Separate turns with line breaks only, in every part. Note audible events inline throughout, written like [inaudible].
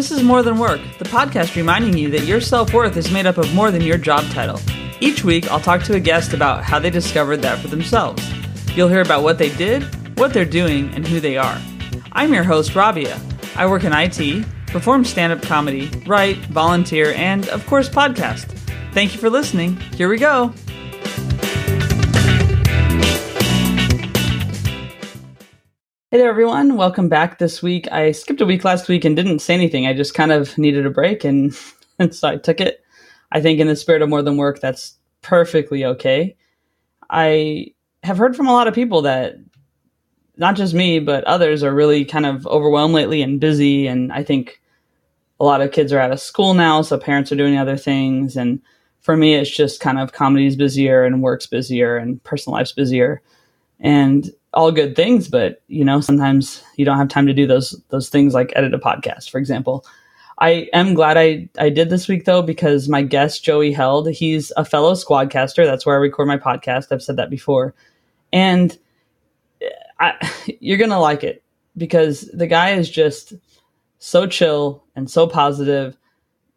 This is More Than Work, the podcast reminding you that your self worth is made up of more than your job title. Each week, I'll talk to a guest about how they discovered that for themselves. You'll hear about what they did, what they're doing, and who they are. I'm your host, Rabia. I work in IT, perform stand up comedy, write, volunteer, and, of course, podcast. Thank you for listening. Here we go. Hey there, everyone. Welcome back this week. I skipped a week last week and didn't say anything. I just kind of needed a break, and, [laughs] and so I took it. I think, in the spirit of more than work, that's perfectly okay. I have heard from a lot of people that not just me, but others are really kind of overwhelmed lately and busy. And I think a lot of kids are out of school now, so parents are doing other things. And for me, it's just kind of comedy's busier and work's busier and personal life's busier. And all good things, but you know, sometimes you don't have time to do those those things like edit a podcast, for example. I am glad I I did this week though because my guest Joey Held, he's a fellow squadcaster. That's where I record my podcast. I've said that before, and I, [laughs] you're gonna like it because the guy is just so chill and so positive,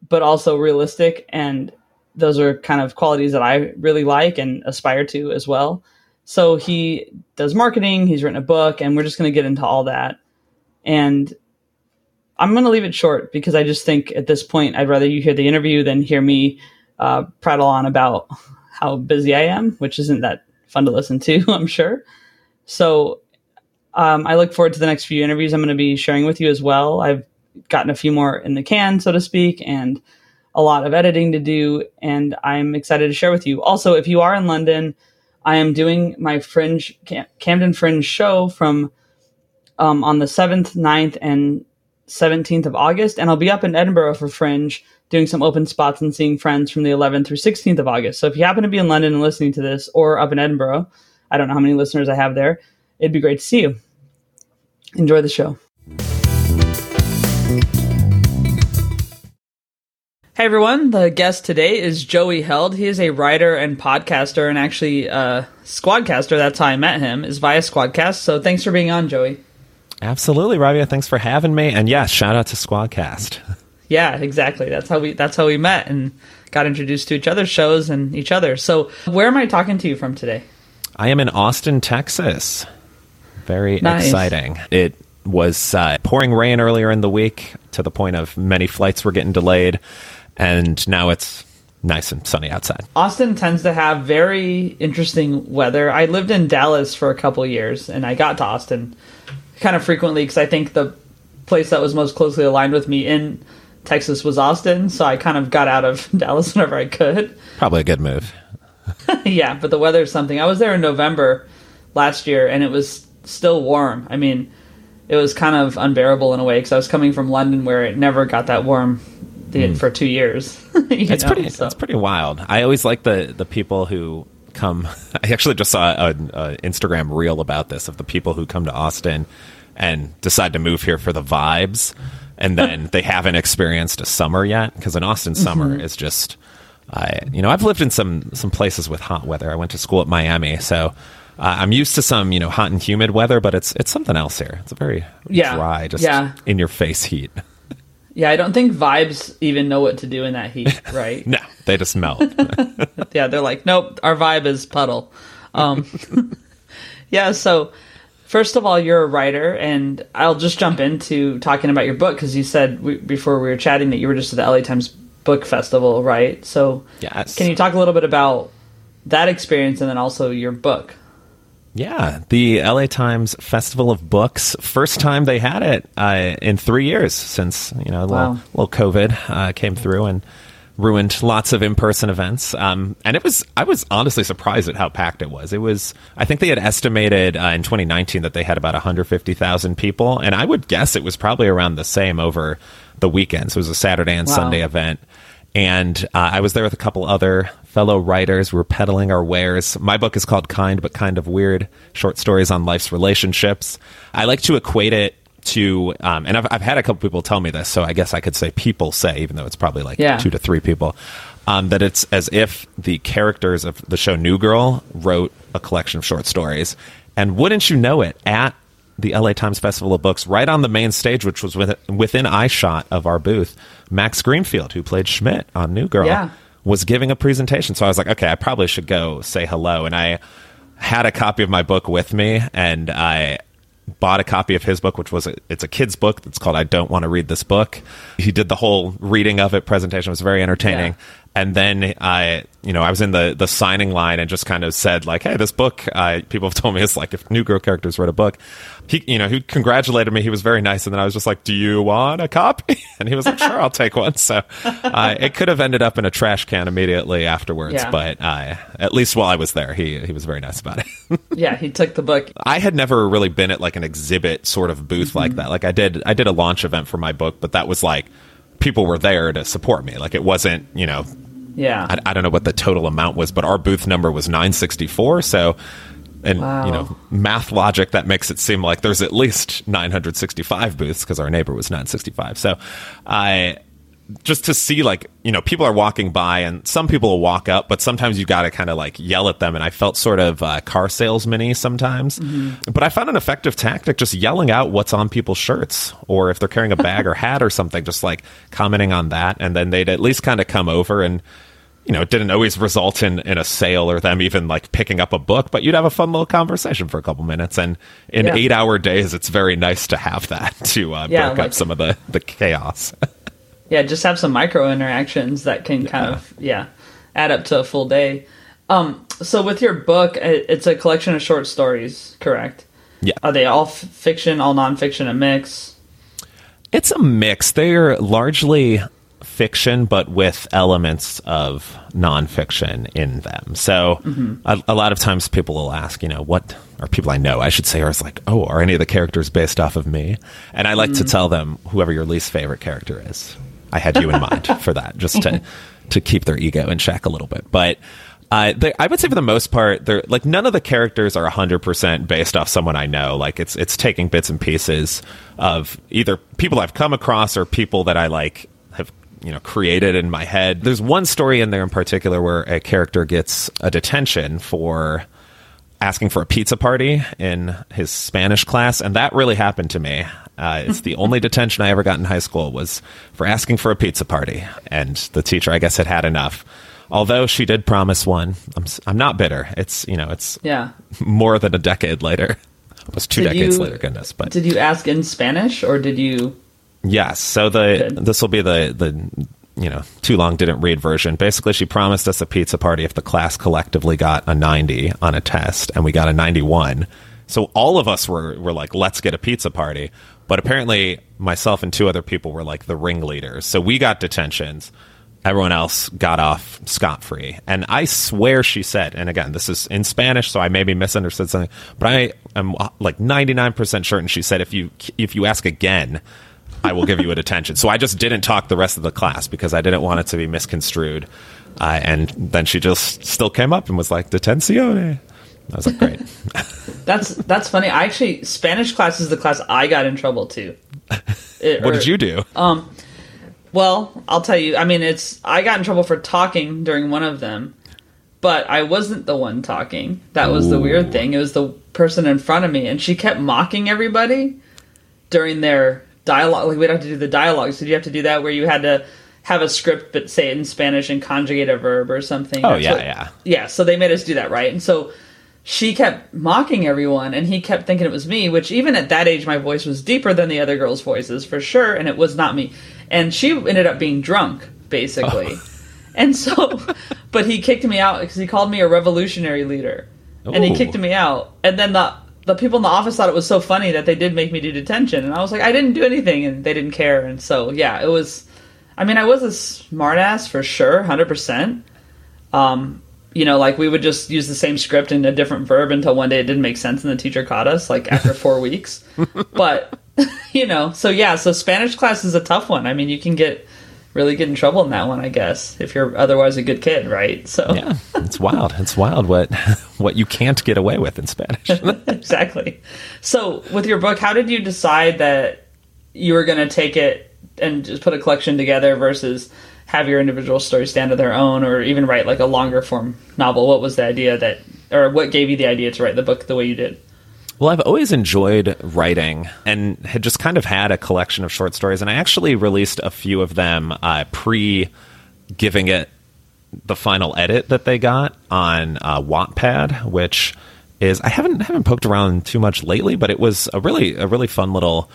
but also realistic, and those are kind of qualities that I really like and aspire to as well. So he does marketing, he's written a book, and we're just going to get into all that. And I'm going to leave it short because I just think at this point, I'd rather you hear the interview than hear me uh, prattle on about how busy I am, which isn't that fun to listen to, [laughs] I'm sure. So um, I look forward to the next few interviews I'm going to be sharing with you as well. I've gotten a few more in the can, so to speak, and a lot of editing to do, and I'm excited to share with you. Also, if you are in London, I am doing my Fringe Cam- Camden Fringe show from um, on the 7th, 9th, and 17th of August, and I'll be up in Edinburgh for Fringe doing some open spots and seeing friends from the 11th through 16th of August. So if you happen to be in London and listening to this, or up in Edinburgh, I don't know how many listeners I have there, it'd be great to see you. Enjoy the show. Hey everyone, the guest today is Joey Held. He is a writer and podcaster and actually uh, Squadcaster. That's how I met him, is via Squadcast. So thanks for being on, Joey.
Absolutely, Rabia. Thanks for having me. And yes, shout out to Squadcast. [laughs]
Yeah, exactly. That's how we that's how we met and got introduced to each other's shows and each other. So where am I talking to you from today?
I am in Austin, Texas. Very nice. exciting. It was uh, pouring rain earlier in the week to the point of many flights were getting delayed and now it's nice and sunny outside.
Austin tends to have very interesting weather. I lived in Dallas for a couple years, and I got to Austin kind of frequently because I think the place that was most closely aligned with me in Texas was Austin, so I kind of got out of [laughs] Dallas whenever I could.
Probably a good move. [laughs]
yeah, but the weather is something. I was there in November last year, and it was still warm. I mean, it was kind of unbearable in a way because I was coming from London where it never got that warm mm. for two years. [laughs]
it's know, pretty. So. It's pretty wild. I always like the the people who come. [laughs] I actually just saw an Instagram reel about this of the people who come to Austin and decide to move here for the vibes, and then [laughs] they haven't experienced a summer yet because an Austin summer mm-hmm. is just. I, you know, I've lived in some some places with hot weather. I went to school at Miami, so uh, I'm used to some, you know, hot and humid weather, but it's it's something else here. It's a very yeah. dry, just yeah. in your face heat.
Yeah, I don't think vibes even know what to do in that heat, [laughs] right?
no, they just melt. [laughs]
yeah, they're like, nope, our vibe is puddle. Um, [laughs] yeah, so first of all, you're a writer, and I'll just jump into talking about your book because you said we, before we were chatting that you were just at the LA Times Book Festival, right? So,
yes.
can you talk a little bit about that experience and then also your book?
Yeah, the LA Times Festival of Books. First time they had it uh, in three years since you know a little, wow. little COVID uh, came through and ruined lots of in-person events. Um, and it was I was honestly surprised at how packed it was. It was I think they had estimated uh, in 2019 that they had about 150,000 people, and I would guess it was probably around the same over the weekends. So it was a Saturday and wow. Sunday event. And uh, I was there with a couple other fellow writers. We were peddling our wares. My book is called Kind but Kind of Weird Short Stories on Life's Relationships. I like to equate it to, um, and I've, I've had a couple people tell me this, so I guess I could say people say, even though it's probably like yeah. two to three people, um, that it's as if the characters of the show New Girl wrote a collection of short stories. And wouldn't you know it, at the LA Times Festival of Books, right on the main stage, which was within, within eye shot of our booth, Max Greenfield, who played Schmidt on New Girl, yeah. was giving a presentation. So I was like, okay, I probably should go say hello. And I had a copy of my book with me, and I bought a copy of his book, which was a, it's a kid's book that's called "I Don't Want to Read This Book." He did the whole reading of it presentation; it was very entertaining. Yeah and then I, you know, I was in the the signing line and just kind of said like, "Hey, this book." Uh, people have told me it's like if New Girl characters wrote a book. He, you know, he congratulated me. He was very nice, and then I was just like, "Do you want a copy?" [laughs] And he was like, "Sure, I'll take one." So uh, it could have ended up in a trash can immediately afterwards, yeah. but uh, at least while I was there, he he was very nice about it. [laughs]
yeah, he took the book.
I had never really been at like an exhibit sort of booth mm-hmm. like that. Like I did, I did a launch event for my book, but that was like people were there to support me. Like it wasn't, you know,
yeah.
I, I, don't know what the total amount was, but our booth number was 964. So, and wow. you know, math logic that makes it seem like there's at least 965 booths because our neighbor was 965. So, I just to see like you know people are walking by and some people will walk up but sometimes you got to kind of like yell at them and i felt sort of uh, car salesman sometimes mm-hmm. but i found an effective tactic just yelling out what's on people's shirts or if they're carrying a bag or hat or something just like commenting on that and then they'd at least kind of come over and you know, it didn't always result in, in a sale or them even like picking up a book, but you'd have a fun little conversation for a couple minutes. And in yeah. eight hour days, it's very nice to have that to uh, yeah, break like, up some of the, the chaos. [laughs]
yeah, just have some micro interactions that can kind of, yeah, add up to a full day. Um, so with your book, it's a collection of short stories, correct?
Yeah.
Are they all f- fiction, all nonfiction, a mix?
It's a mix. They're largely fiction, but with elements of nonfiction in them. So mm-hmm. a, a, lot of times people will ask, you know, what, are people I know, I should say, are like, oh, are any of the characters based off of me? And I like mm-hmm. to tell them whoever your least favorite character is. I had you in mind for that, just to [laughs] to keep their ego in check a little bit. But uh, they, I would say for the most part, they're like none of the characters are hundred percent based off someone I know. Like it's it's taking bits and pieces of either people I've come across or people that I like have you know created in my head. There's one story in there in particular where a character gets a detention for asking for a pizza party in his Spanish class, and that really happened to me. Uh, it's the only detention I ever got in high school was for asking for a pizza party, and the teacher, I guess, had had enough. Although she did promise one, I'm I'm not bitter. It's you know it's
yeah
more than a decade later, [laughs] almost two did decades you, later. Goodness, but
did you ask in Spanish or did you?
Yes. So the this will be the the you know too long didn't read version. Basically, she promised us a pizza party if the class collectively got a 90 on a test, and we got a 91. So all of us were were like, let's get a pizza party. But apparently, myself and two other people were like the ringleaders. So we got detentions. Everyone else got off scot free. And I swear she said, and again, this is in Spanish, so I maybe misunderstood something, but I am like 99% certain she said, if you if you ask again, I will give you a detention. So I just didn't talk the rest of the class because I didn't want it to be misconstrued. Uh, and then she just still came up and was like, Detenzione. I was like, great. [laughs]
that's that's funny. I actually Spanish class is the class I got in trouble to.
It, [laughs] what or, did you do?
Um, well, I'll tell you. I mean, it's I got in trouble for talking during one of them, but I wasn't the one talking. That was Ooh. the weird thing. It was the person in front of me, and she kept mocking everybody during their dialogue. Like we'd have to do the dialogue. So did you have to do that where you had to have a script but say it in Spanish and conjugate a verb or something?
Oh That's yeah, what, yeah,
yeah. So they made us do that, right? And so she kept mocking everyone, and he kept thinking it was me. Which even at that age, my voice was deeper than the other girls' voices for sure, and it was not me. And she ended up being drunk, basically. Oh. [laughs] And so, but he kicked me out because he called me a revolutionary leader, Ooh. and he kicked me out. And then the the people in the office thought it was so funny that they did make me do detention, and I was like, I didn't do anything, and they didn't care, and so yeah, it was. I mean, I was a smartass for sure, hundred percent. Um, you know, like we would just use the same script in a different verb until one day it didn't make sense, and the teacher caught us like after [laughs] four weeks. But [laughs] you know, so yeah, so Spanish class is a tough one. I mean, you can get really get in trouble in that one, I guess, if you're otherwise a good kid, right? So
yeah, it's wild. It's wild what [laughs] what you can't get away with in Spanish.
exactly. So with your book, how did you decide that you were going to take it and just put a collection together versus have your individual stories stand on their own, or even write like a longer form novel? What was the idea that, or what gave you the idea to write the book the way you did?
Well, I've always enjoyed writing and had just kind of had a collection of short stories. And I actually released a few of them uh, pre giving it the final edit that they got on uh, Wattpad, which is I haven't haven't poked around too much lately, but it was a really a really fun little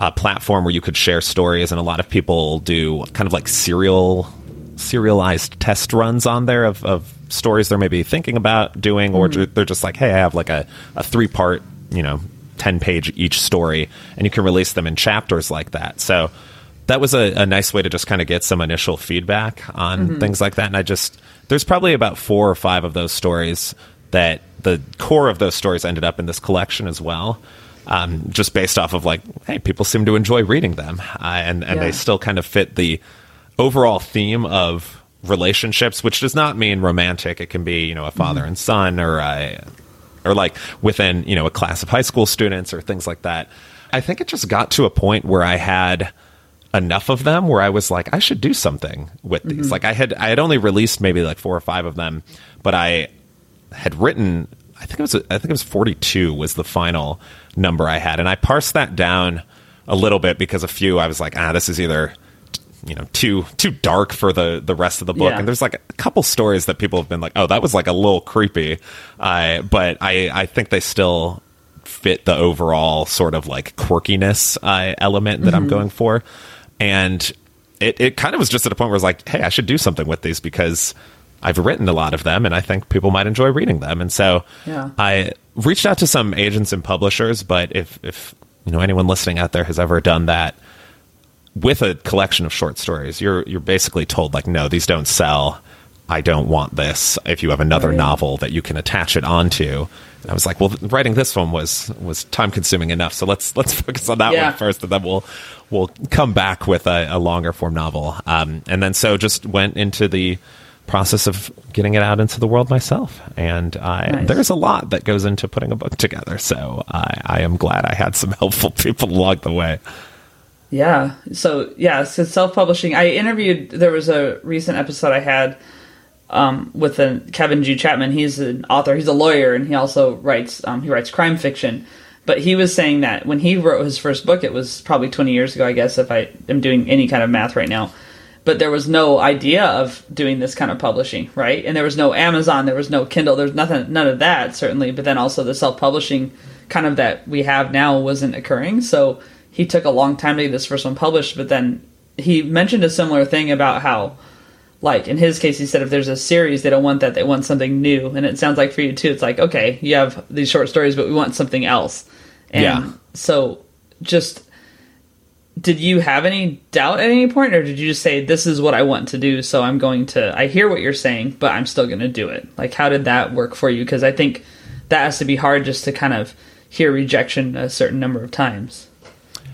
uh, platform where you could share stories, and a lot of people do kind of like serial serialized test runs on there of, of stories they're maybe thinking about doing, or mm. they're just like, hey, I have like a, a three part you know 10 page each story and you can release them in chapters like that so that was a, a nice way to just kind of get some initial feedback on mm-hmm. things like that and i just there's probably about four or five of those stories that the core of those stories ended up in this collection as well um, just based off of like hey people seem to enjoy reading them uh, and and yeah. they still kind of fit the overall theme of relationships which does not mean romantic it can be you know a father mm-hmm. and son or a or like within you know a class of high school students or things like that. I think it just got to a point where I had enough of them where I was like, I should do something with these. Mm-hmm. Like I had I had only released maybe like four or five of them, but I had written I think it was I think it was 42 was the final number I had and I parsed that down a little bit because a few I was like, ah, this is either you know too too dark for the the rest of the book yeah. and there's like a couple stories that people have been like oh that was like a little creepy uh, but i i think they still fit the overall sort of like quirkiness uh, element that mm-hmm. i'm going for and it, it kind of was just at a point where i was like hey i should do something with these because i've written a lot of them and i think people might enjoy reading them and so yeah. i reached out to some agents and publishers but if if you know anyone listening out there has ever done that with a collection of short stories, you're you're basically told like, no, these don't sell. I don't want this. If you have another right. novel that you can attach it onto, and I was like, well, writing this one was was time consuming enough. So let's let's [laughs] focus on that yeah. one first, and then we'll we'll come back with a, a longer form novel. Um, and then so just went into the process of getting it out into the world myself. And I, nice. there's a lot that goes into putting a book together. So I, I am glad I had some [laughs] helpful people along the way.
Yeah. So yeah, so self-publishing. I interviewed. There was a recent episode I had um, with a, Kevin G. Chapman. He's an author. He's a lawyer, and he also writes. Um, he writes crime fiction. But he was saying that when he wrote his first book, it was probably 20 years ago, I guess, if I am doing any kind of math right now. But there was no idea of doing this kind of publishing, right? And there was no Amazon, there was no Kindle, there's nothing, none of that certainly. But then also the self-publishing kind of that we have now wasn't occurring. So he took a long time to get this first one published, but then he mentioned a similar thing about how, like in his case, he said if there's a series, they don't want that; they want something new. And it sounds like for you too, it's like okay, you have these short stories, but we want something else. And yeah. So, just did you have any doubt at any point, or did you just say this is what I want to do, so I'm going to? I hear what you're saying, but I'm still going to do it. Like, how did that work for you? Because I think that has to be hard just to kind of hear rejection a certain number of times.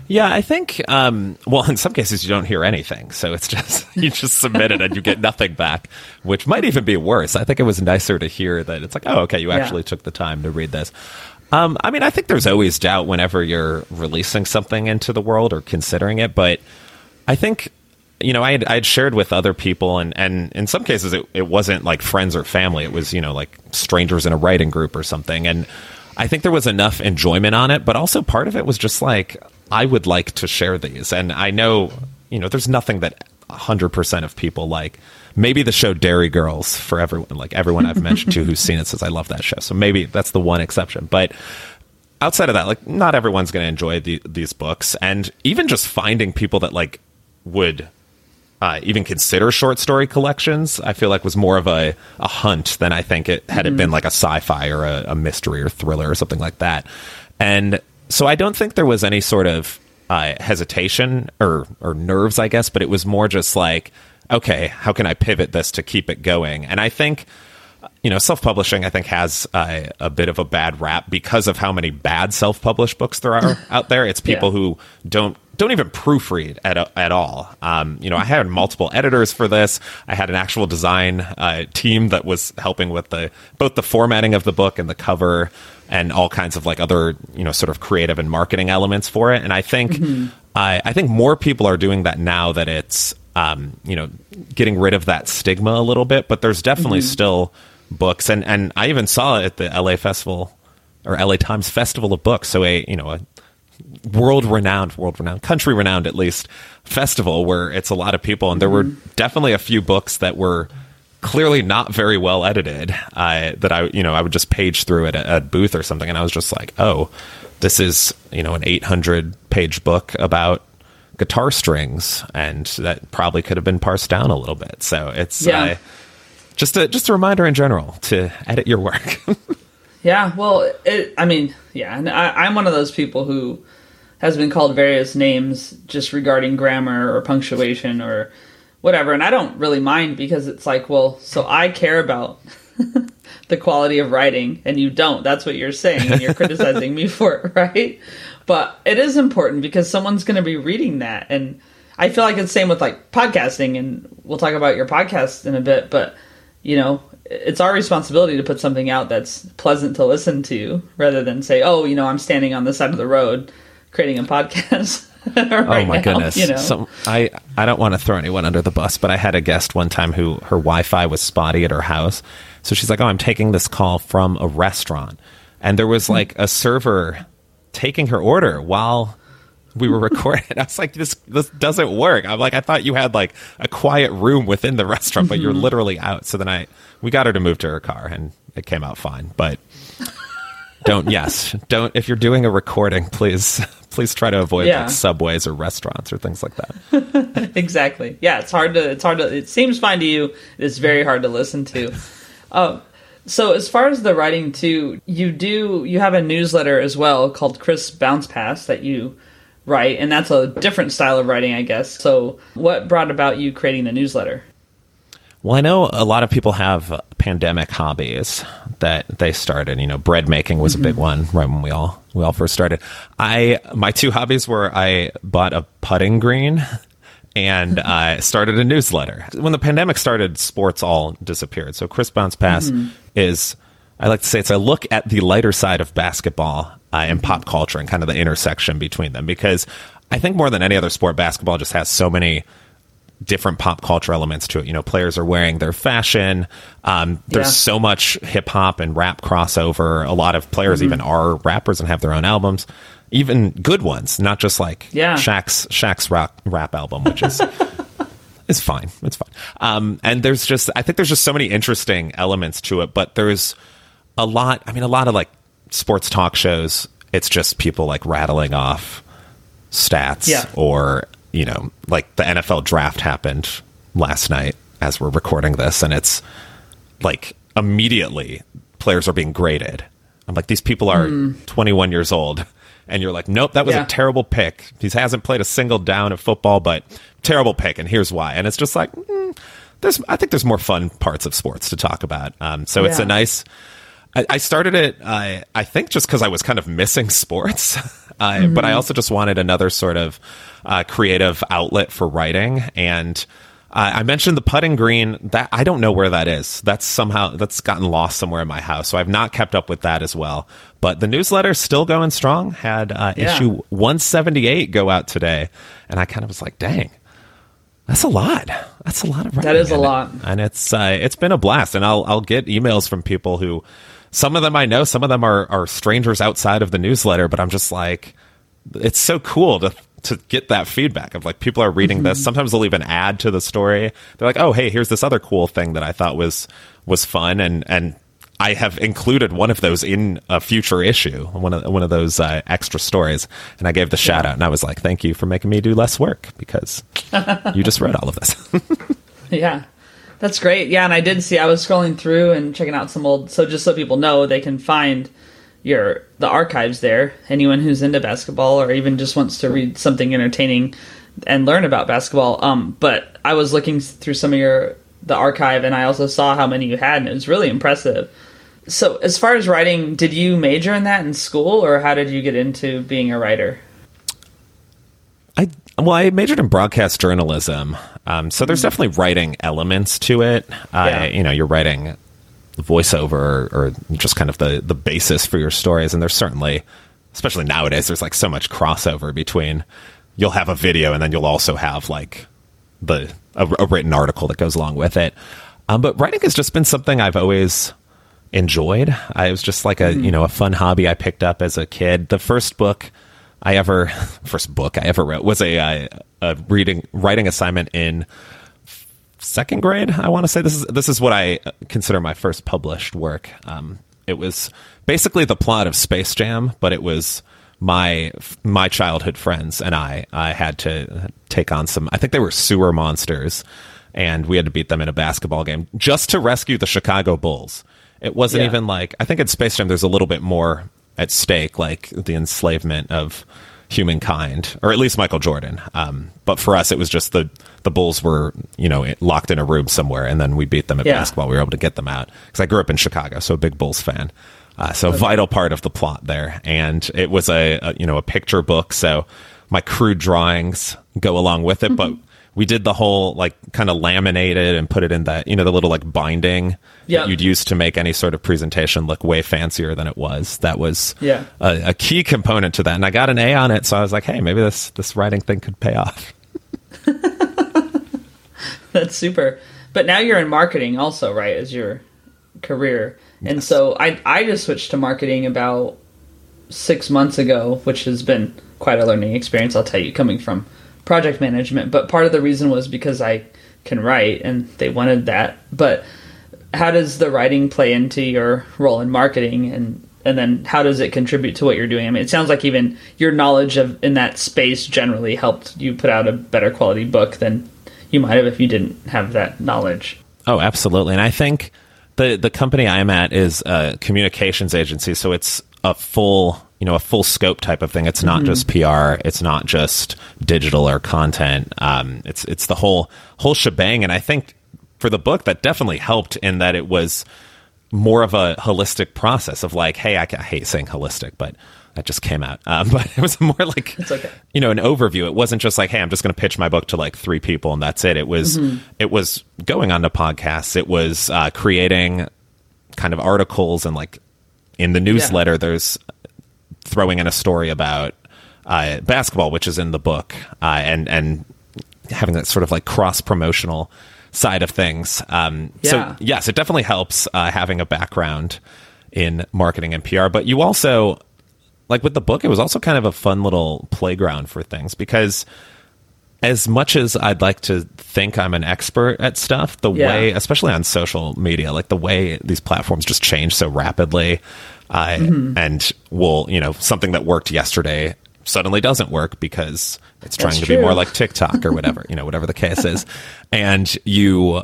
Yeah, I think. Um, well, in some cases, you don't hear anything, so it's just [laughs] you just submit it and you get nothing back, which might even be worse. I think it was nicer to hear that it's like, oh, okay, you actually yeah. took the time to read this. Um, I mean, I think there's always doubt whenever you're releasing something into the world or considering it, but I think you know, I had, I had shared with other people, and, and in some cases, it, it wasn't like friends or family. It was, you know, like strangers in a writing group or something. And I think there was enough enjoyment on it, but also part of it was just like, I would like to share these. And I know, you know, there's nothing that 100% of people like. Maybe the show Derry Girls for everyone, like everyone I've mentioned to who's seen it says, I love that show. So maybe that's the one exception. But outside of that, like, not everyone's going to enjoy the, these books. And even just finding people that, like, would uh, even consider short story collections, I feel like was more of a, a hunt than I think it had mm-hmm. it been like a sci-fi or a, a, mystery or thriller or something like that. And so I don't think there was any sort of uh, hesitation or or nerves, I guess, but it was more just like, okay, how can I pivot this to keep it going? And I think you know, self publishing, I think, has uh, a bit of a bad rap because of how many bad self published books there are [laughs] out there. It's people yeah. who don't don't even proofread at at all. Um, you know, I had multiple editors for this. I had an actual design uh, team that was helping with the both the formatting of the book and the cover and all kinds of like other you know sort of creative and marketing elements for it. And I think mm-hmm. I, I think more people are doing that now that it's um, you know getting rid of that stigma a little bit. But there's definitely mm-hmm. still books, and and I even saw it at the LA Festival or LA Times Festival of Books. So a you know a world renowned, world renowned, country renowned at least festival where it's a lot of people, and there mm-hmm. were definitely a few books that were clearly not very well edited. Uh, that I you know I would just page through it at a booth or something, and I was just like, oh, this is you know an 800 page book about guitar strings, and that probably could have been parsed down a little bit. So it's yeah. uh, just a just a reminder in general to edit your work. [laughs]
yeah, well, it, I mean, yeah, and I, I'm one of those people who has been called various names just regarding grammar or punctuation or whatever, and I don't really mind because it's like, well, so I care about [laughs] the quality of writing, and you don't. That's what you're saying, and you're [laughs] criticizing me for it, right? But it is important because someone's going to be reading that. And I feel like it's same with like podcasting, and we'll talk about your podcast in a bit, but you know, it's our responsibility to put something out that's pleasant to listen to rather than say, oh, you know, I'm standing on the side of the road creating a podcast. [laughs]
right oh my now, goodness! You know? so I I don't want to throw anyone under the bus, but I had a guest one time who her Wi-Fi was spotty at her house, so she's like, "Oh, I'm taking this call from a restaurant," and there was hmm. like a server taking her order while we were [laughs] recording. I was like, this this doesn't work. I'm like, I thought you had like a quiet room within the [laughs] restaurant, but you're mm-hmm. literally out. So then I we got her to move to her car, and it came out fine. But don't [laughs] yes, don't if you're doing a recording, please please try to avoid yeah. like subways or restaurants or things like
that. exactly. Yeah, it's hard to it's hard to it seems fine to you. It's very hard to listen to. Um, so as far as the writing too, you do you have a newsletter as well called Crisp Bounce Pass that you write, and that's a different style of writing, I guess. So what brought about you creating the newsletter?
Well, I know a lot of people have pandemic hobbies that they started. You know, bread making was mm-hmm. a big mm-hmm. one right when we all we all first started. I my two hobbies were I bought a putting green and I started a newsletter. When the pandemic started, sports all disappeared. So Crisp Bounce Pass mm-hmm. is, I like to say, it's a look at the lighter side of basketball uh, and pop mm-hmm. culture and kind of the intersection between them. Because I think more than any other sport, basketball just has so many different pop culture elements to it. You know, players are wearing their fashion. Um, there's yeah. so much hip hop and rap crossover. A lot of players mm-hmm. even are rappers and have their own albums even good ones, not just like yeah. Shaq's Shaq's rap, rap album, which is [laughs] is fine. It's fine. Um, and there's just I think there's just so many interesting elements to it, but there's a lot. I mean, a lot of like sports talk shows. It's just people like rattling off stats, yeah. or you know, like the NFL draft happened last night as we're recording this, and it's like immediately players are being graded. I'm like, these people are mm. 21 years old and you're like, nope, that was yeah. a terrible pick. He hasn't played a single down of football, but terrible pick, and here's why. And it's just like, mm, there's, I think there's more fun parts of sports to talk about. Um, so yeah. it's a nice. I, I started it, uh, I think, just because I was kind of missing sports, [laughs] uh, mm-hmm. but I also just wanted another sort of uh, creative outlet for writing and. Uh, I mentioned the putting green. That I don't know where that is. That's somehow that's gotten lost somewhere in my house. So I've not kept up with that as well. But the newsletter still going strong. Had uh, yeah. issue 178 go out today, and I kind of was like, "Dang, that's a lot. That's a lot of writing."
That is a lot,
it, and it's uh, it's been a blast. And I'll I'll get emails from people who, some of them I know, some of them are are strangers outside of the newsletter, but I'm just like, it's so cool to to get that feedback of like people are reading mm-hmm. this. Sometimes they'll even add to the story. They're like, "Oh, hey, here's this other cool thing that I thought was was fun," and and I have included one of those in a future issue, one of one of those uh, extra stories, and I gave the shout out, and I was like, "Thank you for making me do less work because you just read all of this." [laughs]
yeah, that's great. Yeah, and I did see. I was scrolling through and checking out some old. So just so people know, they can find your the archives there. Anyone who's into basketball or even just wants to read something entertaining and learn about basketball. Um, but I was looking through some of your the archive, and I also saw how many you had, and it was really impressive. So, as far as writing, did you major in that in school, or how did you get into being a writer?
I well, I majored in broadcast journalism, um, so there's mm. definitely writing elements to it. Yeah. you know, you're writing voiceover or, or just kind of the the basis for your stories, and there's certainly, especially nowadays, there's like so much crossover between. You'll have a video, and then you'll also have like the a, a written article that goes along with it. Um, but writing has just been something I've always enjoyed. I was just like a mm-hmm. you know a fun hobby I picked up as a kid. The first book I ever [laughs] first book I ever wrote was a, a, a reading writing assignment in second grade. I want to say this is this is what I consider my first published work. Um, it was basically the plot of Space Jam, but it was my my childhood friends and I. I had to take on some. I think they were sewer monsters, and we had to beat them in a basketball game just to rescue the Chicago Bulls. It wasn't yeah. even like I think in Space Jam there's a little bit more at stake, like the enslavement of humankind, or at least Michael Jordan. Um, but for us, it was just the the Bulls were you know locked in a room somewhere, and then we beat them at yeah. basketball. We were able to get them out because I grew up in Chicago, so a big Bulls fan. Uh, so okay. vital part of the plot there, and it was a, a, you know a picture book, so my crude drawings go along with it, mm-hmm. but we did the whole like kind of laminated and put it in that you know the little like binding yep. that you'd use to make any sort of presentation look way fancier than it was. That was
yeah.
a, a key component to that, and I got an A on it, so I was like, hey, maybe this this writing thing could pay off. [laughs]
That's super. But now you're in marketing also, right? As your career, yes. and so I I just switched to marketing about six months ago, which has been quite a learning experience. I'll tell you, coming from project management, but part of the reason was because I can write and they wanted that. But how does the writing play into your role in marketing and and then how does it contribute to what you're doing? I mean, it sounds like even your knowledge of in that space generally helped you put out a better quality book than you might have if you didn't have that knowledge.
Oh, absolutely. And I think the the company I'm at is a communications agency, so it's a full you know a full scope type of thing. It's not mm-hmm. just PR. It's not just digital or content. Um, it's it's the whole whole shebang. And I think for the book that definitely helped in that it was more of a holistic process of like, hey, I, I hate saying holistic, but that just came out. Um, [laughs] but it was more like, okay. you know, an overview. It wasn't just like, hey, I'm just going to pitch my book to like three people and that's it. It was, mm-hmm. it was going on to podcasts. It was uh, creating kind of articles and like in the newsletter, yeah. there's throwing in a story about uh, basketball, which is in the book, uh, and and having that sort of like cross promotional side of things. Um, yeah. So yes, it definitely helps uh, having a background in marketing and PR. But you also like with the book, it was also kind of a fun little playground for things because as much as I'd like to think I'm an expert at stuff, the yeah. way, especially on social media, like the way these platforms just change so rapidly, uh, mm-hmm. and will, you know, something that worked yesterday suddenly doesn't work because it's trying That's to true. be more like TikTok or whatever, you know, whatever the case is. [laughs] And you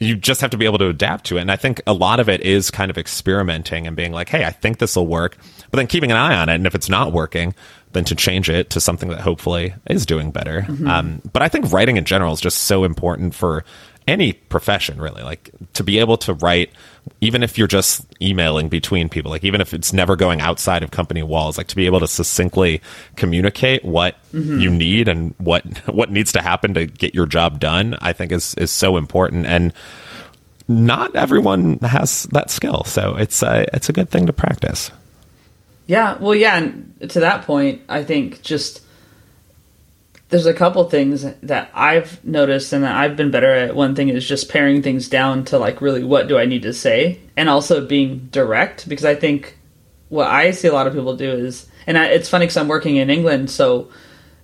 you just have to be able to adapt to it. And I think a lot of it is kind of experimenting and being like, hey, I think this will work, but then keeping an eye on it. And if it's not working, then to change it to something that hopefully is doing better. Mm-hmm. Um, but I think writing in general is just so important for any profession, really. Like to be able to write, even if you're just emailing between people, like even if it's never going outside of company walls, like to be able to succinctly communicate what mm-hmm. you need and what [laughs] what needs to happen to get your job done, I think is is so important. And not everyone has that skill, so it's a, it's a good thing to practice.
Yeah, well, yeah, and to that point, I think just there's a couple things that I've noticed and that I've been better at. One thing is just paring things down to like really what do I need to say, and also being direct because I think what I see a lot of people do is, and I, it's funny because I'm working in England, so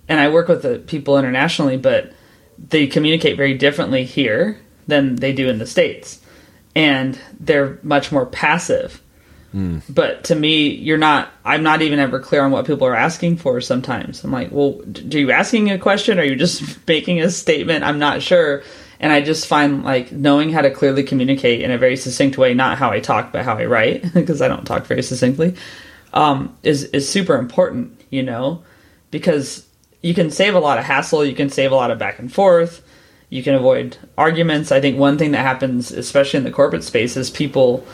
and I work with people internationally, but they communicate very differently here than they do in the states, and they're much more passive Mm. But to me, you're not. I'm not even ever clear on what people are asking for. Sometimes I'm like, well, are you asking a question? Or are you just [laughs] making a statement? I'm not sure. And I just find like knowing how to clearly communicate in a very succinct way, not how I talk, but how I write, [laughs] because I don't talk very succinctly, um, is is super important. You know, because you can save a lot of hassle. You can save a lot of back and forth. You can avoid arguments. I think one thing that happens, especially in the corporate space, is people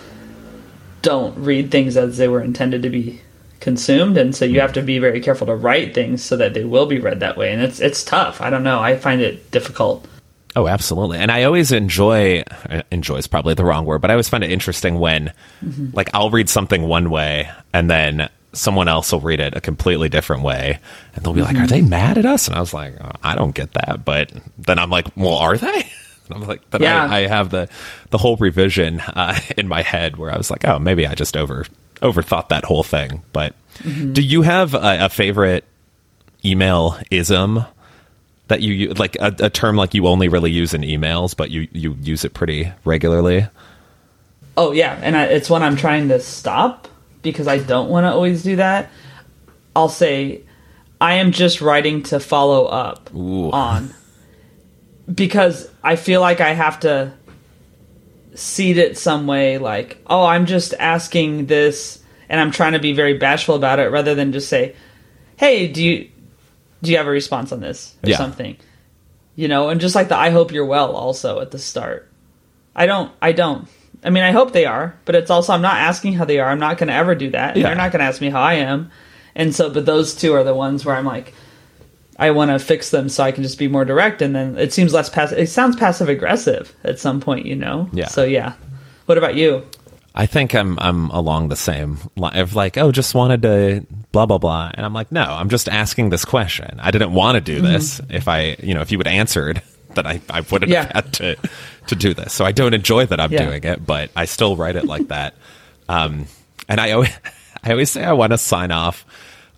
don't read things as they were intended to be consumed and so you have to be very careful to write things so that they will be read that way and it's it's tough. I don't know. I find it difficult.
Oh absolutely. And i always enjoy enjoy is probably the wrong word but i always find it interesting when mm-hmm. like i'll read something one way and then someone else will read it a completely different way and they'll be mm-hmm. like are they mad at us? And i was like oh, i don't get that but then i'm like well are they [laughs] I'm like, but yeah. I, I, have the the whole revision uh, [laughs] in my head where I was like, oh, maybe I just over overthought that whole thing. But mm-hmm. do you have a, a, favorite email ism that you like a, a term like you only really use in emails, but you you use it pretty regularly?
Oh yeah, and I, it's when I'm trying to stop because I don't want to always do that. I'll say, I am just writing to follow up Ooh. on because I feel like I have to seed it some way like, oh, I'm just asking this and I'm trying to be very bashful about it rather than just say, "Hey, do you do you have a response on this or yeah. something?" You know, and just like the I hope you're well also at the start. I don't I don't. I mean, I hope they are, but it's also I'm not asking how they are. I'm not going to ever do that. Yeah. They're not going to ask me how I am. And so but those two are the ones where I'm like I want to fix them so I can just be more direct, and then it seems less passive. It sounds passive aggressive at some point, you know.
Yeah.
So yeah. What about you?
I think I'm I'm along the same line of like, oh, just wanted to blah blah blah, and I'm like, no, I'm just asking this question. I didn't want to do mm-hmm. this. If I, you know, if you had answered, that I I wouldn't yeah. have had to to do this. So I don't enjoy that I'm yeah. doing it, but I still write it like that. Um, and I always [laughs] I always say I want to sign off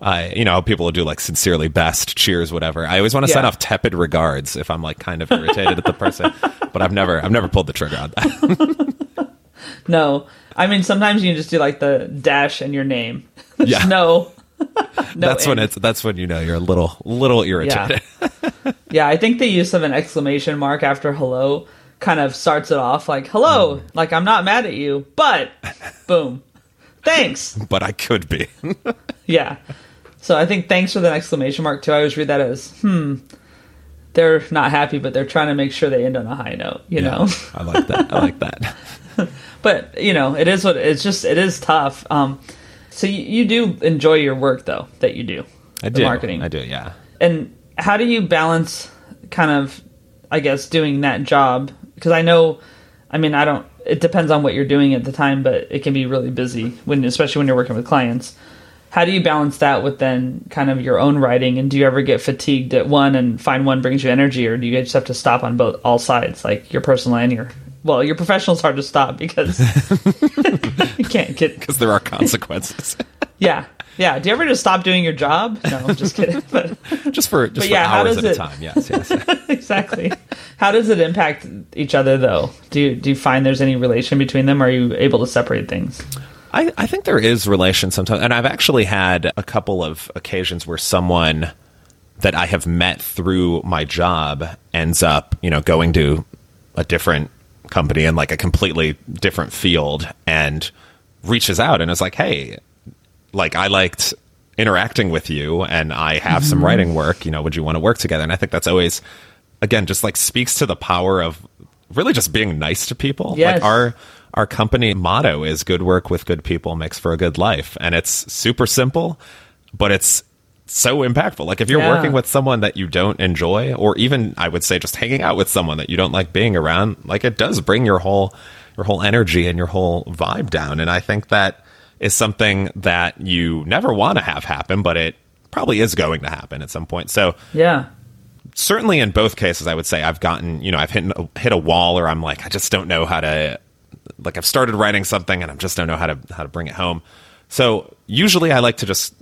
I, you know, people will do like sincerely best, cheers, whatever. I always want to yeah. sign off tepid regards if I'm like kind of irritated at the person, but I've never, I've never pulled the trigger on that. [laughs]
no, I mean sometimes you just do like the dash and your name. [laughs] yeah. No. [laughs]
no that's when it's that's when you know you're a little little irritated.
Yeah. yeah, I think the use of an exclamation mark after hello kind of starts it off like hello, mm. like I'm not mad at you, but boom. Thanks.
but I could be.
yeah. So I think thanks for the exclamation mark too. I always read that as hmm. They're not happy, but they're trying to make sure they end on a high note. You yeah, know,
I like that. I like that. [laughs] [laughs]
but you know, it is what it's just. It is tough. Um, so you, you do enjoy your work though that you do.
I do marketing. I do. Yeah.
And how do you balance kind of, I guess, doing that job? Because I know, I mean, I don't. It depends on what you're doing at the time, but it can be really busy when, especially when you're working with clients how do you balance that with then kind of your own writing? And do you ever get fatigued at one and find one brings you energy or do you just have to stop on both all sides like your personal and your well your professional is hard to stop because [laughs] you can't get [laughs]
because there are consequences. [laughs]
Yeah. Yeah. Do you ever just stop doing your job? No i'm just kidding but
just for just for yeah, hours at it, a time. Yes yes
exactly. How does it impact each other though? Do you do you find there's any relation between them? Or are you able to separate things
I, I think there is relation sometimes, and I've actually had a couple of occasions where someone that I have met through my job ends up, you know, going to a different company in like a completely different field and reaches out and is like, "Hey, like I liked interacting with you and I have mm-hmm. some writing work, you know, would you want to work together?" And I think that's always again just like speaks to the power of really just being nice to people.
Yes.
Like our our company motto is good work with good people makes for a good life. And it's super simple, but it's so impactful. Like if you're yeah. working with someone that you don't enjoy, or even I would say just hanging out with someone that you don't like being around, like it does bring your whole your whole energy and your whole vibe down. And I think that is something that you never want to have happen, but it probably is going to happen at some point. So
yeah.
Certainly in both cases I would say I've gotten, you know, I've hit hit a wall or I'm like I just don't know how to like I've started writing something and I just don't know how to how to bring it home. So usually I like to just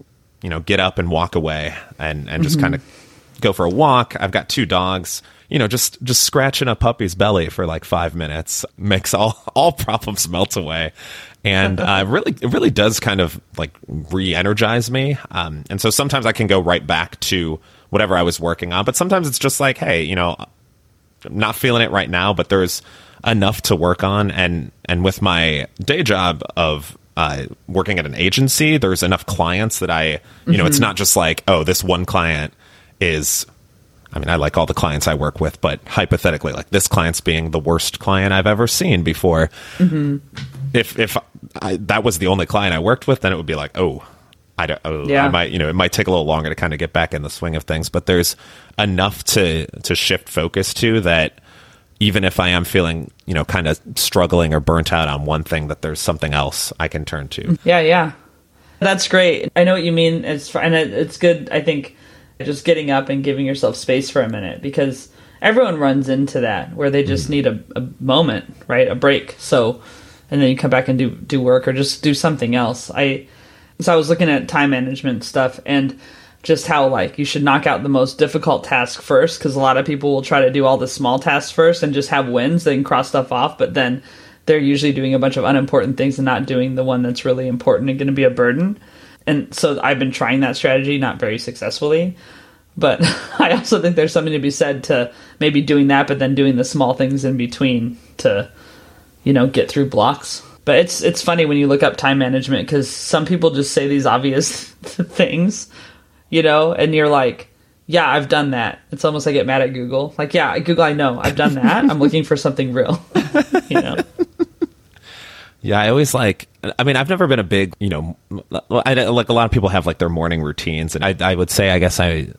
you know get up and walk away and and just mm-hmm. kind of go for a walk. I've got two dogs. You know, just just scratching a puppy's belly for like five minutes makes all [laughs] all problems melt away, and uh, really it really does kind of like re-energize me. Um, and so sometimes I can go right back to whatever I was working on, but sometimes it's just like, hey, you know, I'm not feeling it right now, but there's enough to work on and and with my day job of uh, working at an agency there's enough clients that i you mm-hmm. know it's mm-hmm. not just like oh this one client is i mean i like all the clients i work with but hypothetically like this client's being the worst client i've ever seen before mm-hmm. if if I, that was the only client i worked with then it would be like oh I don't. Oh, yeah. I might, you know, it might take a little longer to kind of get back in the swing of things, but there's enough to to shift focus to that even if I am feeling, you know, kind of struggling or burnt out on one thing, that there's something else I can turn to.
Yeah, yeah. That's great. I know what you mean. It's and it's good. I think just getting up and giving yourself space for a minute because everyone runs into that where they just mm. need a, a moment, right? A break. So, and then you come back and do do work or just do something else. I so I was looking at time management stuff and just how like you should knock out the most difficult task first because a lot of people will try to do all the small tasks first and just have wins they can cross stuff off but then they're usually doing a bunch of unimportant things and not doing the one that's really important and going to be a burden. And so i've been trying that strategy not very successfully but [laughs] i also think there's something to be said to maybe doing that but then doing the small things in between to you know get through blocks. But it's it's funny when you look up time management because some people just say these obvious [laughs] things you know, and you're like, yeah, I've done that. It's almost like I get mad at Google. Like, yeah, Google, I know, I've done that. I'm looking for something real, [laughs] you know.
Yeah, I always like. I mean, I've never been a big, you know, I, like a lot of people have like their morning routines, and I, I would say, I guess I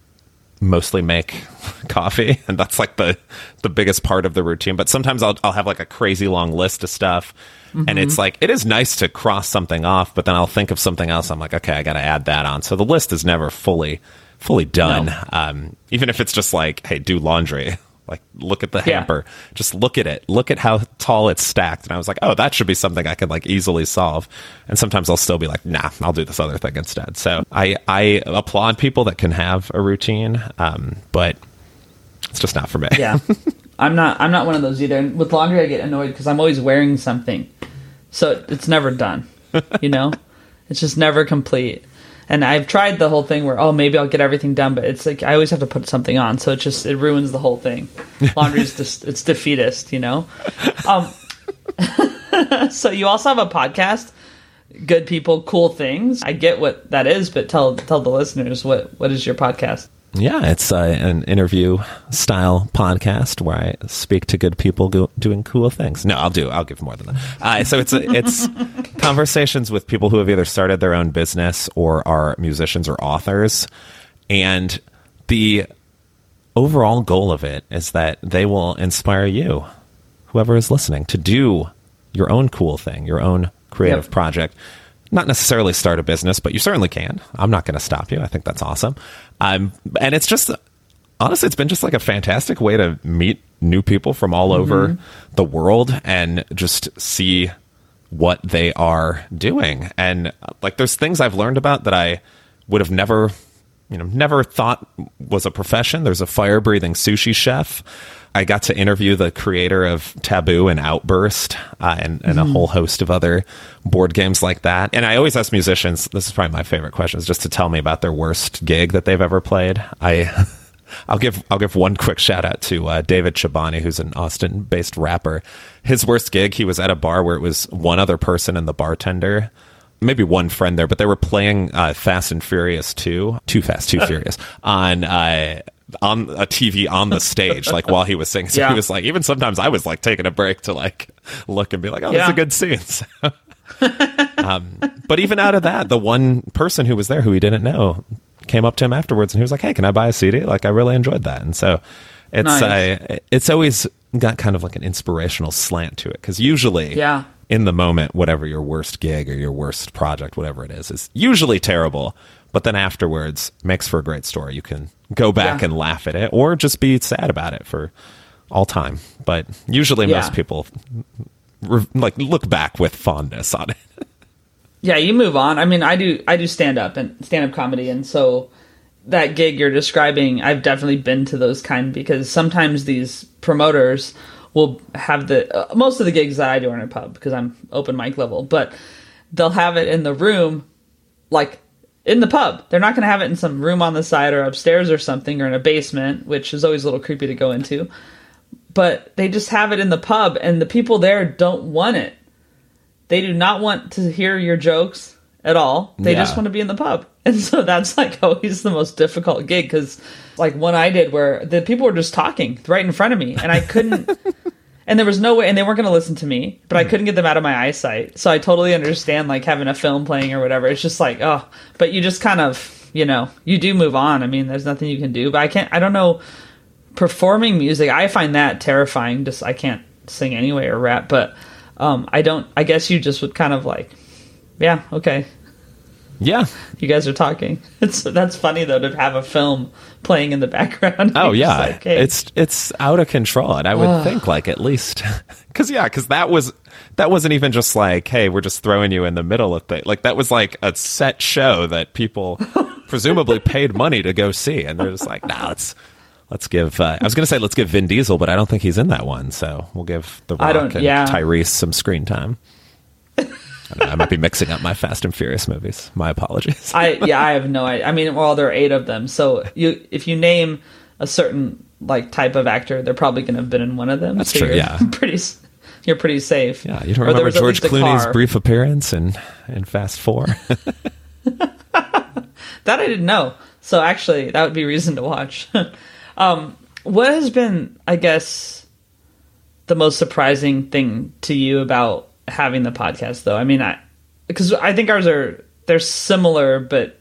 mostly make [laughs] coffee, and that's like the the biggest part of the routine. But sometimes I'll I'll have like a crazy long list of stuff, Mm-hmm. And it's like, it is nice to cross something off, but then I'll think of something else. I'm like, okay, I got to add that on. So the list is never fully, fully done. No. Um, even if it's just like, hey, do laundry. [laughs] Like, look at the hamper. Yeah. Just look at it. Look at how tall it's stacked. And I was like, oh, that should be something I could like easily solve. And sometimes I'll still be like, nah, I'll do this other thing instead. So I, I applaud people that can have a routine, um, but it's just not for me.
Yeah. [laughs] I'm not. I'm not one of those either. And with laundry, I get annoyed because I'm always wearing something, so it's never done. You know, [laughs] it's just never complete. And I've tried the whole thing where oh maybe I'll get everything done, but it's like I always have to put something on, so it just it ruins the whole thing. [laughs] Laundry is just it's defeatist, you know. Um, [laughs] so you also have a podcast, good people, cool things. I get what that is, but tell tell the listeners what what is your podcast.
Yeah, it's uh, an interview style podcast where I speak to good people go- doing cool things. No, I'll do. I'll give more than that. Uh, so it's [laughs] it's conversations with people who have either started their own business or are musicians or authors, and the overall goal of it is that they will inspire you, whoever is listening, to do your own cool thing, your own creative yep. project not necessarily start a business, but you certainly can. I'm not going to stop you. I think that's awesome. Um, and it's just, honestly, it's been just like a fantastic way to meet new people from all mm-hmm. over the world and just see what they are doing. And like, there's things I've learned about that I would have never, you know, never thought was a profession. There's a fire breathing sushi chef I got to interview the creator of Taboo and Outburst uh, and, and mm-hmm. a whole host of other board games like that. And I always ask musicians, this is probably my favorite question, is just to tell me about their worst gig that they've ever played. I. [laughs] I'll give I'll give one quick shout out to uh, David Chobani, who's an Austin based rapper. His worst gig, he was at a bar where it was one other person and the bartender, maybe one friend there, but they were playing uh, Fast and Furious 2, Too Fast, Too [laughs] Furious on uh, on a TV on the stage, like while he was singing. So yeah. he was like, even sometimes I was like taking a break to like look and be like, oh, yeah. that's a good scene. So, [laughs] um, but even out of that, the one person who was there who he didn't know came up to him afterwards and he was like, hey, can I buy a CD? Like, I really enjoyed that. And so it's, nice. uh, it's always got kind of like an inspirational slant to it. Cause usually,
yeah.
in the moment, whatever your worst gig or your worst project, whatever it is, is usually terrible but then afterwards makes for a great story. You can go back yeah. and laugh at it or just be sad about it for all time. But usually yeah. most people re- like look back with fondness on it. [laughs]
yeah, you move on. I mean, I do I do stand up and stand up comedy and so that gig you're describing, I've definitely been to those kind because sometimes these promoters will have the uh, most of the gigs that I do are in a pub because I'm open mic level, but they'll have it in the room like in the pub. They're not going to have it in some room on the side or upstairs or something or in a basement, which is always a little creepy to go into. But they just have it in the pub, and the people there don't want it. They do not want to hear your jokes at all. They yeah. just want to be in the pub. [laughs] And so that's like always the most difficult gig because, like, one I did where the people were just talking right in front of me, and I couldn't. [laughs] and there was no way and they weren't going to listen to me but i couldn't get them out of my eyesight. So i totally understand like having a film playing or whatever. It's just like oh but you just kind of you know you do move on. I mean there's nothing you can do but i can't i don't know. Performing music i find that terrifying just i can't sing anyway or rap but um i don't i guess you just would kind of like yeah okay
Yeah,
you guys are talking. [laughs] It's that's funny though to have a film playing in the background. [laughs]
Oh yeah, like, hey. it's it's out of control, and I would think like at least [laughs] because yeah, because that was that wasn't even just like hey, we're just throwing you in the middle of things. Like that was like a set show that people presumably paid money to go see, and they're just like, nah, let's let's give. Uh, I was going to say let's give Vin Diesel, but I don't think he's in that one, so we'll give the Rock and yeah. Tyrese some screen time. I, I, might be mixing up my Fast and Furious movies. My apologies.
I yeah, I have no idea. I mean, well, there are eight of them, so you if you name a certain like type of actor, they're probably going to have been in one of them.
That's
so
true. Yeah, [laughs]
pretty. You're pretty safe.
Yeah, you don't remember George Clooney's brief appearance in in Fast Four. [laughs] [laughs]
that I didn't know. So actually, that would be reason to watch. um, what has been, I guess, the most surprising thing to you about having the podcast though. I mean, I because I think ours are they're similar, but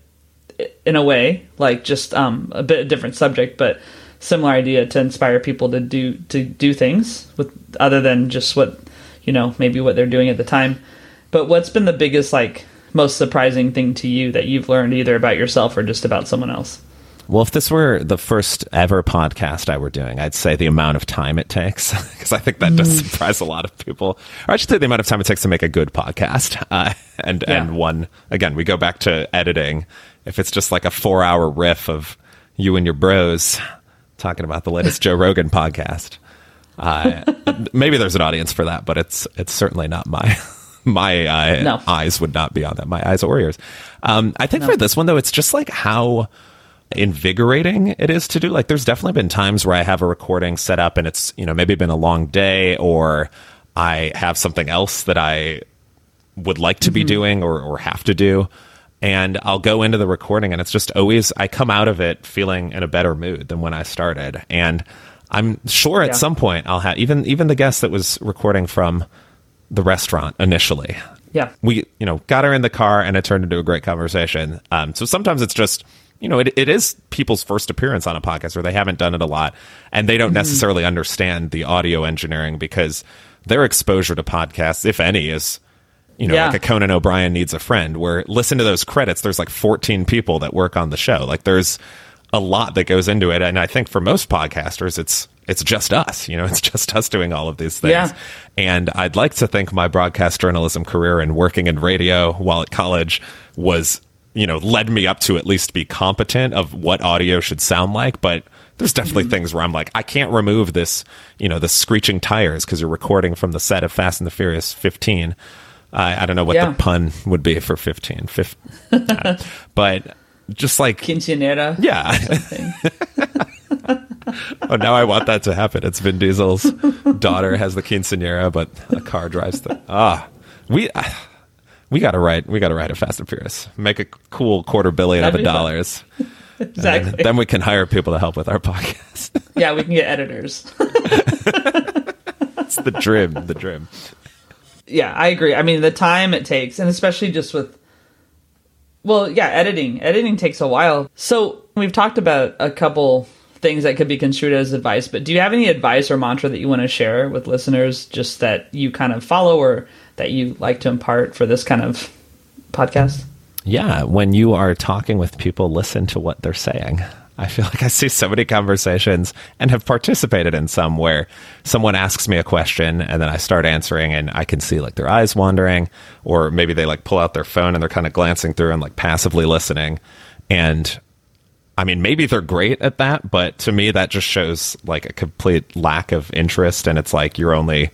in a way, like just um, a bit different subject, but similar idea to inspire people to do to do things with other than just what you know maybe what they're doing at the time. But what's been the biggest like most surprising thing to you that you've learned either about yourself or just about someone else?
Well, if this were the first ever podcast I were doing, I'd say the amount of time it takes, [laughs] because I think that does mm. surprise a lot of people. Or I should say the amount of time it takes to make a good podcast. [laughs] Uh, and yeah. and one again, we go back to editing. If it's just like a four hour riff of you and your bros talking about the latest [laughs] Joe Rogan podcast, uh, maybe there's an audience for that, but it's it's certainly not my my uh, no. eyes would not be on that. My eyes or ears. Um, I think no. for this one though, it's just like how invigorating it is to do. Like there's definitely been times where I have a recording set up and it's, you know, maybe been a long day or I have something else that I would like to mm-hmm. be doing or, or have to do. And I'll go into the recording and it's just always, I come out of it feeling in a better mood than when I started. And I'm sure at yeah. some point I'll have, even, even the guest that was recording from the restaurant initially.
Yeah.
We, you know, got her in the car and it turned into a great conversation. Um, so sometimes it's just, you know, it, it is people's first appearance on a podcast or they haven't done it a lot and they don't mm-hmm. necessarily understand the audio engineering because their exposure to podcasts, if any, is, you know, yeah. like a Conan O'Brien needs a friend where listen to those credits. There's like 14 people that work on the show. Like there's a lot that goes into it. And I think for most podcasters, it's, it's just us, you know, [laughs] it's just us doing all of these things. Yeah. And I'd like to think my broadcast journalism career and working in radio while at college was you know, led me up to at least be competent of what audio should sound like. But there's definitely mm-hmm. things where I'm like, I can't remove this, you know, the screeching tires because you're recording from the set of Fast and the Furious 15. I don't know what yeah. the pun would be for 15. 15 [laughs] uh, but just like
quinceanera.
Yeah. [laughs] oh, now I want that to happen. It's Vin Diesel's daughter has the quinceanera, but a car drives the ah. We we got to write. We got to write a Fast and Furious. Make a cool quarter billion of dollars. [laughs]
exactly.
Then, then we can hire people to help with our podcast. [laughs]
yeah, we can get editors.
it's the dream. The dream.
Yeah, I agree. I mean, the time it takes, and especially just with, well, yeah, editing. Editing takes a while. So we've talked about a couple things that could be construed as advice, but do you have any advice or mantra that you want to share with listeners, just that you kind of follow or that you like to impart for this kind of podcast?
Yeah, when you are talking with people, listen to what they're saying. I feel [laughs] like I see so many conversations and have participated in some where someone asks me a question and then I start answering and I can see like their eyes wandering or maybe they like pull out their phone and they're kind of glancing through and like passively listening. And I mean, maybe they're great at that, but to me, that just shows like a complete lack of interest. And it's like you're only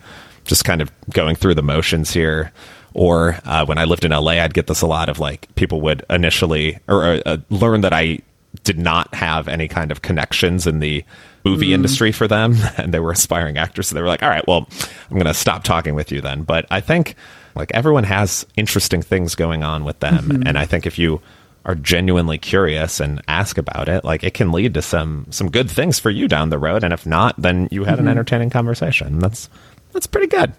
just kind of going through the motions here. Or uh, when I lived in LA, I'd get this a lot of like people would initially or uh, uh, learn that I did not have any kind of connections in the movie mm. industry for them, [laughs] and they were aspiring actors. So they were like, "All right, well, I'm going to stop talking with you then." But I think like everyone has interesting things going on with them, mm-hmm. and I think if you are genuinely curious and ask about it, like it can lead to some some good things for you down the road. And if not, then you had mm-hmm. an entertaining conversation. That's that's pretty good.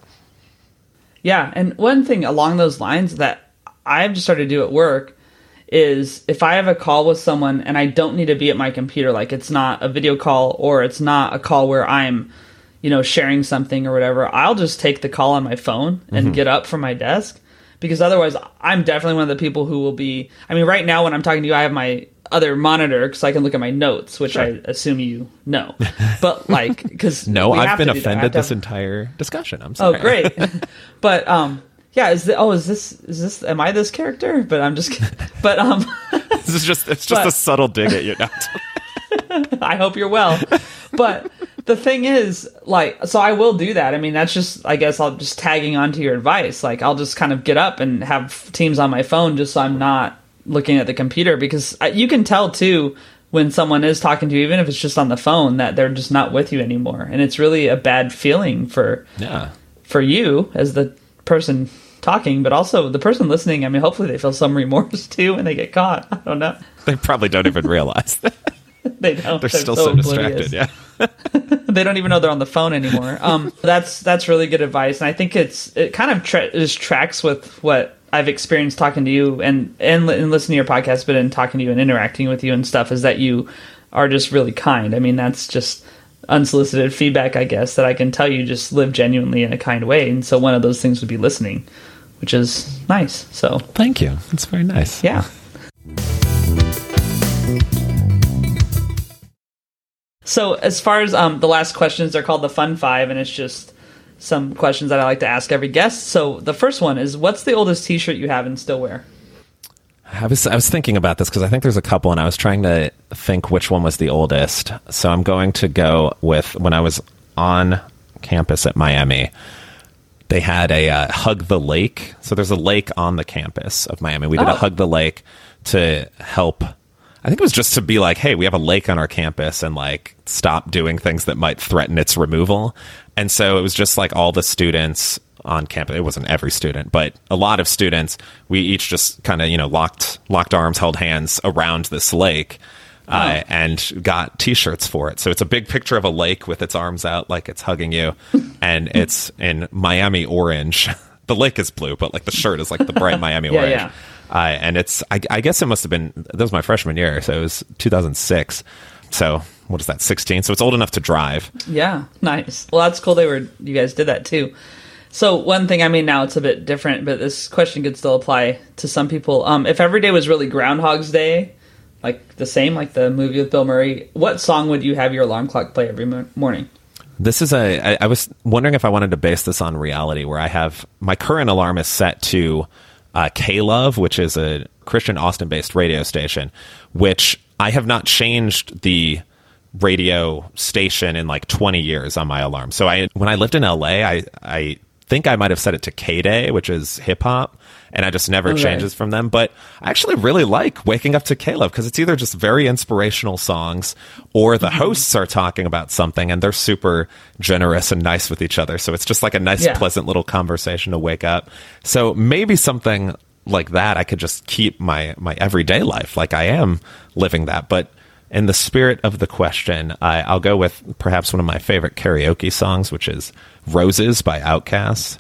Yeah, and one thing along those lines that I've just started to do at work is if I have a call with someone and I don't need to be at my computer, like it's not a video call or it's not a call where I'm, you know, sharing something or whatever, I'll just take the call on my phone and mm-hmm. get up from my desk because otherwise I'm definitely one of the people who will be. I mean, right now when I'm talking to you, I have my other monitor because I can look at my notes, which sure. I assume you know. [laughs] But like, because
no, I've been offended this have... entire discussion. I'm oh, sorry.
Oh, great. [laughs] [laughs] but um, yeah, is the, oh is this is this am I this character? But I'm just but um,
this is just it's just but, a subtle dig at you.
I hope you're well, but the thing is, like, so I will do that. I mean, that's just, I guess I'll just tagging onto your advice. Like, I'll just kind of get up and have Teams on my phone just so I'm not looking at the computer because you can tell too when someone is talking to you, even if it's just on the phone, that they're just not with you anymore, and it's really a bad feeling for
yeah
for you as the person talking, but also the person listening. I mean, hopefully they feel some remorse [laughs] too when they get caught. I don't know. [laughs]
They probably don't even realize. [laughs]
they don't.
They're, they're still so, so distracted. Yeah.
they don't even know they're on the phone anymore. Um, that's that's really good advice, and I think it's it kind of tra- just tracks with what I've experienced talking to you and, and and listening to your podcast, but in talking to you and interacting with you and stuff, is that you are just really kind. I mean, that's just unsolicited feedback, I guess, that I can tell you just live genuinely in a kind way. And so one of those things would be listening, which is nice. So
thank you. That's very nice.
Yeah. So as far as um, the last questions, they're called the fun five, and it's just some questions that I like to ask every guest. So the first one is, what's the oldest T-shirt you have and still wear?
I was I was thinking about this because I think there's a couple, and I was trying to think which one was the oldest. So I'm going to go with when I was on campus at Miami. They had a uh, hug the lake. So there's a lake on the campus of Miami. We did oh. a hug the lake to help I think it was just to be like, hey, we have a lake on our campus and like stop doing things that might threaten its removal. And so it was just like all the students on campus. It wasn't every student, but a lot of students. We each just kind of you know locked locked arms, held hands around this lake. Uh, and got T-shirts for it. So it's a big picture of a lake with its arms out, like it's hugging you, [laughs] and it's in Miami orange. [laughs] the lake is blue, but like the shirt is like the bright Miami [laughs] yeah, orange. Yeah. Uh, and it's, I, I, guess it must have been, that was my freshman year. So it was 2006. So what is that, 16? So it's old enough to drive.
Yeah. Nice. Well, that's cool. They were, you guys did that too. So one thing, I mean, now it's a bit different, but this question could still apply to some people. Um, if every day was really Groundhog's Day, like the same, like the movie with Bill Murray, what song would you have your alarm clock play every morning?
This is a. I, I was wondering if I wanted to base this on reality, where I have my current alarm is set to uh, K Love, which is a Christian Austin based radio station, which I have not changed the radio station in like 20 years on my alarm. So I when I lived in LA, I I think I might have set it to K Day, which is hip hop, and I just never okay. changes from them. But I actually really like waking up to K Love because it's either just very inspirational songs or the mm-hmm. hosts are talking about something and they're super generous and nice with each other. So it's just like a nice, yeah. pleasant little conversation to wake up. So maybe something like that I could just keep my my everyday life like I am living that. But in the spirit of the question, I, will go with perhaps one of my favorite karaoke songs, which is "Roses" by Outkast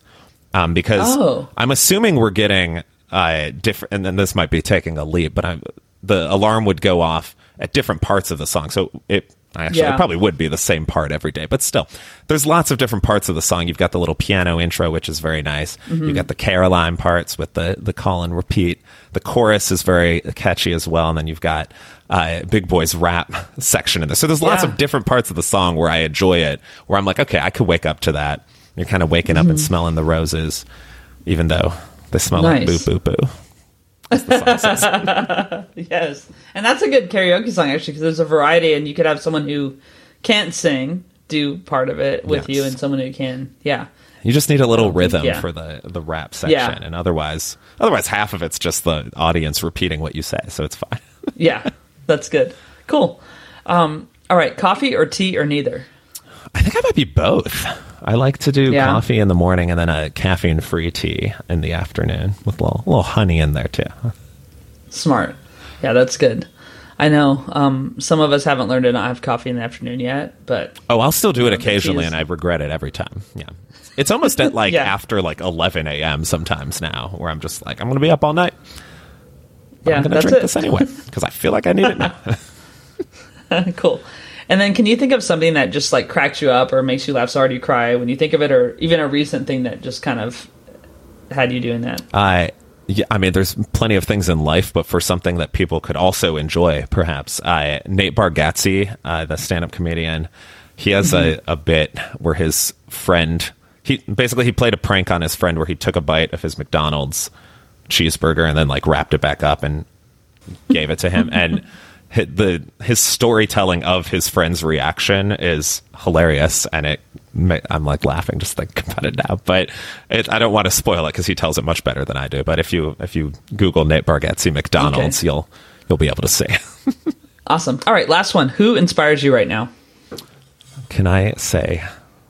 um, because oh. I'm assuming we're getting uh, different. And then this might be taking a leap, but I'm, the alarm would go off at different parts of the song. So it actually yeah. it probably would be the same part every day, but still, there's lots of different parts of the song. You've got the little piano intro, which is very nice. Mm-hmm. You've got the Caroline parts with the the call and repeat. The chorus is very catchy as well, and then you've got uh, Big Boi's rap section in there. So there's lots yeah. of different parts of the song where I enjoy it. Where I'm like, okay, I could wake up to that you're kind of waking up mm-hmm. and smelling the roses, even though they smell nice. like boo boo boo.
yes, and that's a good karaoke song actually because there's a variety, and you could have someone who can't sing do part of it with yes. you, and someone who can. Yeah,
you just need a little rhythm yeah. for the the rap section, yeah. and otherwise, otherwise half of it's just the audience repeating what you say, so it's fine.
yeah, [laughs] that's good. Cool. Um, all right, coffee or tea or neither.
I think I might be both. I like to do yeah. coffee in the morning and then a caffeine free tea in the afternoon with a little, little honey in there too.
Smart. Yeah, that's good. I know um, some of us haven't learned to not have coffee in the afternoon yet, but
oh, I'll still do it occasionally, and I regret it every time. Yeah, it's almost at [laughs] like yeah. after like 11 a.m. sometimes now, where I'm just like I'm going to be up all night.
Yeah, I'm
going to drink it. this anyway because I feel like I need it now. [laughs] [laughs]
cool. And then can you think of something that just like cracks you up or makes you laugh so hard you cry when you think of it, or even a recent thing that just kind of had you doing that?
I. Yeah, I mean, there's plenty of things in life, but for something that people could also enjoy, perhaps. I Nate Bargatze, uh, the stand-up comedian, he has mm-hmm. a, a bit where his friend he basically he played a prank on his friend where he took a bite of his McDonald's cheeseburger and then like wrapped it back up and gave it to him. And the his storytelling of his friend's reaction is hilarious. And it I'm like laughing just thinking [laughs] about it now. But it, I don't want to spoil it because he tells it much better than I do. But if you if you Google Nate Bargatze McDonald's okay. you'll you'll be able to see [laughs]
awesome. All right last one. Who inspires you right now?
Can I say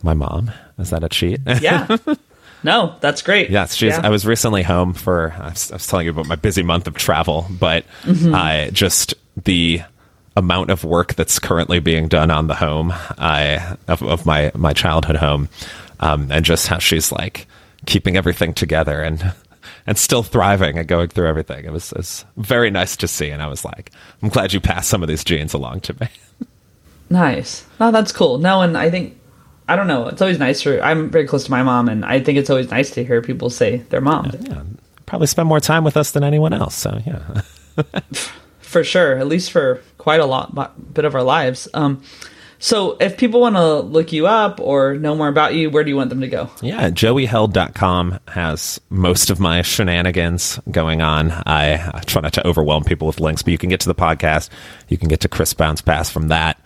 my mom? Is that a cheat?
yeah. [laughs] No, that's great.
Yes, she's. Yeah. I was recently home for. I was, I was, telling you about my busy month of travel, but mm-hmm. I just the amount of work that's currently being done on the home I, of, of my my childhood home, um, and just how she's like keeping everything together and and still thriving and going through everything. It was, it was very nice to see, and I was like, I'm glad you passed some of these genes along to me. [laughs]
nice. Oh, that's cool. No, and I think I don't know. It's always nice for. I'm very close to my mom, and I think it's always nice to hear people say their mom.
Yeah, yeah. Probably spend more time with us than anyone else. So yeah, [laughs]
for sure. At least for quite a lot bit of our lives. Um, so if people want to look you up or know more about you, where do you want them to go?
Yeah, joeyheld.com has most of my shenanigans going on. I, I try not to overwhelm people with links, but you can get to the podcast. You can get to Crisp Bounce Pass from that.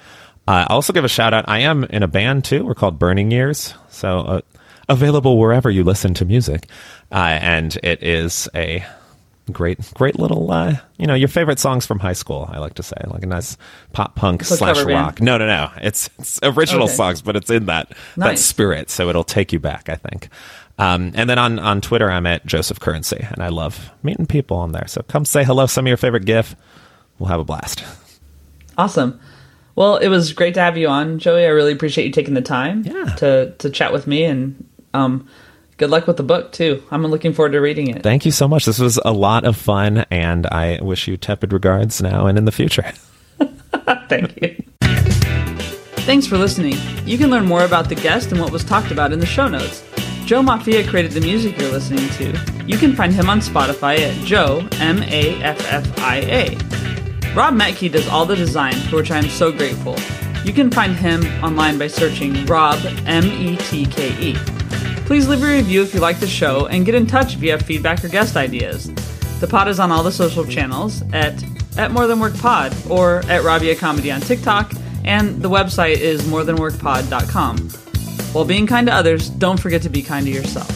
Uh, I'll also give a shout out. I am in a band too. We're called Burning Years. So uh, available wherever you listen to music. Uh, and it is a great, great little, uh, you know, your favorite songs from high school, I like to say. Like a nice pop punk slash rock. No, no, no. It's, it's original okay. songs, but it's in that, nice. that spirit. So it'll take you back, I think. Um, and then on, on Twitter, I'm at Joseph Currency, and I love meeting people on there. So come say hello, some of your favorite GIF. We'll have a blast.
Awesome. Well, it was great to have you on, Joey. I really appreciate you taking the time
yeah.
to to chat with me, and um, good luck with the book too. I'm looking forward to reading it.
Thank you so much. This was a lot of fun, and I wish you tepid regards now and in the future. [laughs]
Thank you. Thanks for listening. You can learn more about the guest and what was talked about in the show notes. Joe Maffia created the music you're listening to. You can find him on Spotify at Joe M A F F I A. Rob Metke does all the design, for which I am so grateful. You can find him online by searching Rob, M E T K E. Please leave a review if you like the show and get in touch have feedback or guest ideas. The pod is on all the social channels at at More Than Work Pod or at Rabia Comedy on TikTok, and the website is morethanworkpod.com. While being kind to others, don't forget to be kind to yourself.